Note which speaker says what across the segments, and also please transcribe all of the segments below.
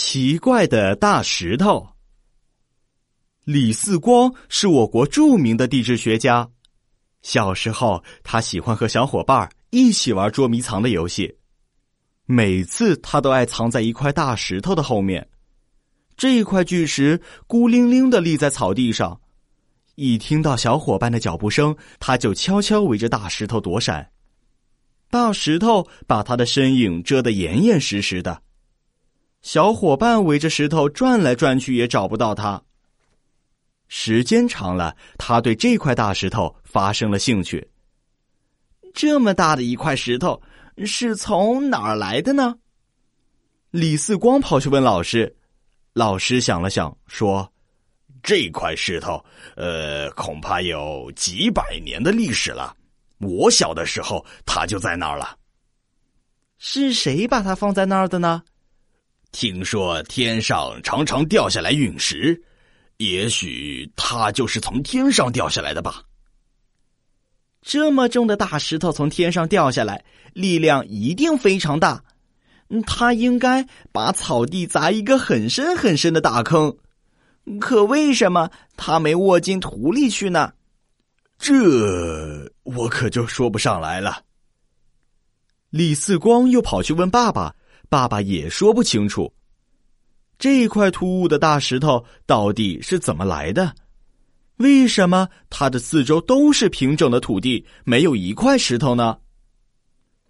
Speaker 1: 奇怪的大石头。李四光是我国著名的地质学家。小时候，他喜欢和小伙伴一起玩捉迷藏的游戏。每次他都爱藏在一块大石头的后面。这块巨石孤零零的立在草地上，一听到小伙伴的脚步声，他就悄悄围着大石头躲闪。大石头把他的身影遮得严严实实的。小伙伴围着石头转来转去，也找不到他。时间长了，他对这块大石头发生了兴趣。这么大的一块石头，是从哪儿来的呢？李四光跑去问老师。老师想了想，说：“
Speaker 2: 这块石头，呃，恐怕有几百年的历史了。我小的时候，它就在那儿了。
Speaker 1: 是谁把它放在那儿的呢？”
Speaker 2: 听说天上常常掉下来陨石，也许它就是从天上掉下来的吧。
Speaker 1: 这么重的大石头从天上掉下来，力量一定非常大。它应该把草地砸一个很深很深的大坑，可为什么它没握进土里去呢？
Speaker 2: 这我可就说不上来了。
Speaker 1: 李四光又跑去问爸爸。爸爸也说不清楚，这块突兀的大石头到底是怎么来的？为什么它的四周都是平整的土地，没有一块石头呢？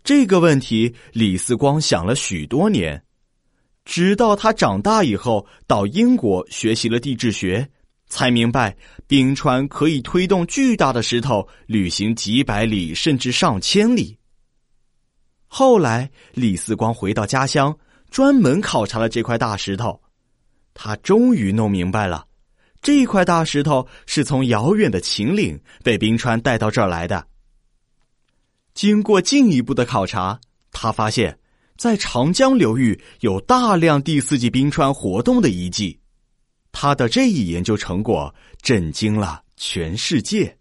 Speaker 1: 这个问题，李四光想了许多年，直到他长大以后到英国学习了地质学，才明白冰川可以推动巨大的石头旅行几百里甚至上千里。后来，李四光回到家乡，专门考察了这块大石头。他终于弄明白了，这块大石头是从遥远的秦岭被冰川带到这儿来的。经过进一步的考察，他发现，在长江流域有大量第四纪冰川活动的遗迹。他的这一研究成果震惊了全世界。